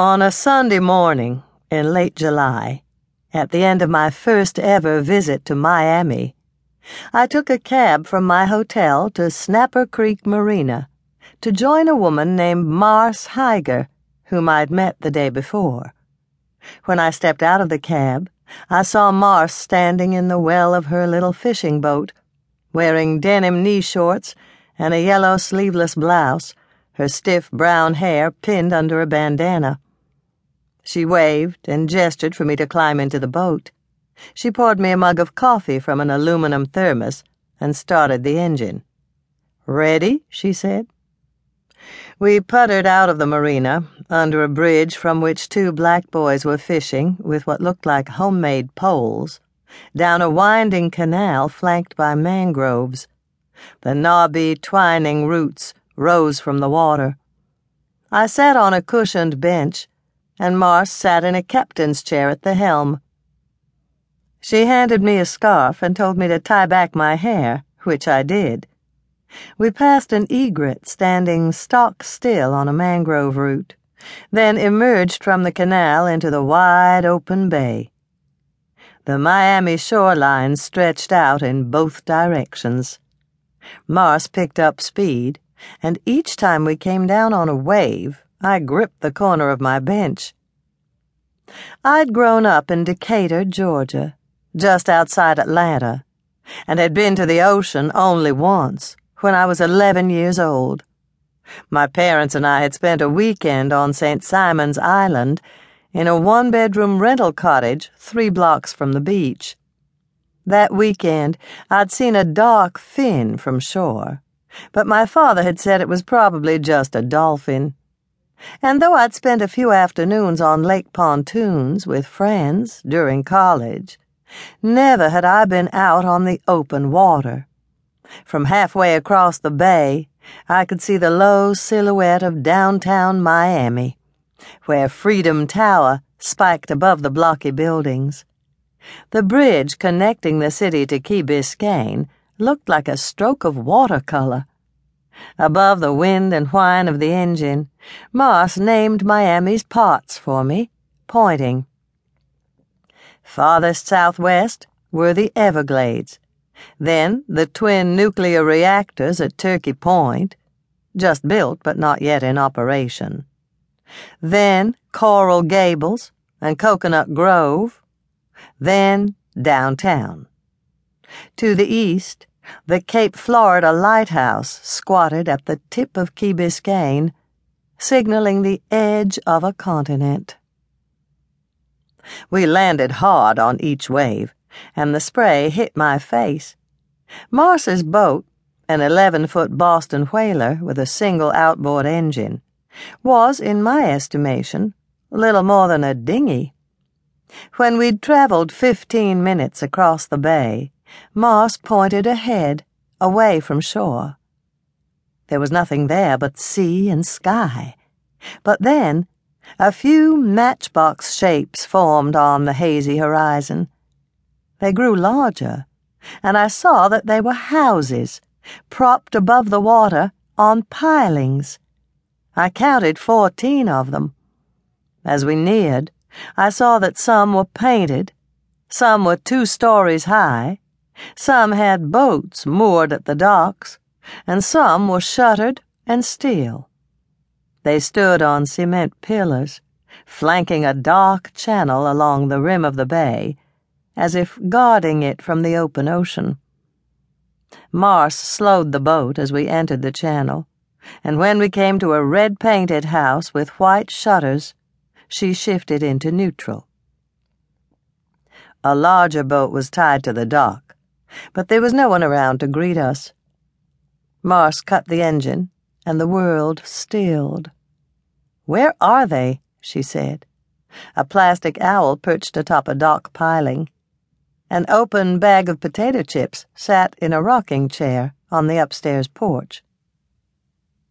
On a Sunday morning in late July, at the end of my first ever visit to Miami, I took a cab from my hotel to Snapper Creek Marina to join a woman named Marce Heiger, whom I'd met the day before. When I stepped out of the cab, I saw Marce standing in the well of her little fishing boat, wearing denim knee shorts and a yellow sleeveless blouse, her stiff brown hair pinned under a bandana. She waved and gestured for me to climb into the boat. She poured me a mug of coffee from an aluminum thermos and started the engine. Ready? she said. We puttered out of the marina, under a bridge from which two black boys were fishing with what looked like homemade poles, down a winding canal flanked by mangroves. The knobby, twining roots rose from the water. I sat on a cushioned bench and Marce sat in a captain's chair at the helm. She handed me a scarf and told me to tie back my hair, which I did. We passed an egret standing stock still on a mangrove root, then emerged from the canal into the wide open bay. The Miami shoreline stretched out in both directions. Marce picked up speed, and each time we came down on a wave, I gripped the corner of my bench. I'd grown up in Decatur, Georgia, just outside Atlanta, and had been to the ocean only once, when I was 11 years old. My parents and I had spent a weekend on St. Simon's Island in a one bedroom rental cottage three blocks from the beach. That weekend, I'd seen a dark fin from shore, but my father had said it was probably just a dolphin. And though I'd spent a few afternoons on lake pontoons with friends during college, never had I been out on the open water. From halfway across the bay, I could see the low silhouette of downtown Miami, where Freedom Tower spiked above the blocky buildings. The bridge connecting the city to Key Biscayne looked like a stroke of watercolor. Above the wind and whine of the engine, Marce named Miami's parts for me, pointing. Farthest southwest were the Everglades, then the twin nuclear reactors at Turkey Point, just built but not yet in operation. Then Coral Gables and Coconut Grove, then downtown. To the east, the Cape Florida lighthouse squatted at the tip of Key Biscayne, signaling the edge of a continent. We landed hard on each wave, and the spray hit my face. Marce's boat, an 11 foot Boston whaler with a single outboard engine, was, in my estimation, little more than a dinghy. When we'd traveled 15 minutes across the bay, Marce pointed ahead, away from shore. There was nothing there but sea and sky. But then, a few matchbox shapes formed on the hazy horizon. They grew larger, and I saw that they were houses, propped above the water on pilings. I counted fourteen of them. As we neared, I saw that some were painted, some were two stories high, some had boats moored at the docks, and some were shuttered and still. They stood on cement pillars, flanking a dark channel along the rim of the bay, as if guarding it from the open ocean. Marce slowed the boat as we entered the channel, and when we came to a red painted house with white shutters, she shifted into neutral. A larger boat was tied to the dock but there was no one around to greet us. Marce cut the engine, and the world stilled. Where are they? she said. A plastic owl perched atop a dock piling. An open bag of potato chips sat in a rocking chair on the upstairs porch.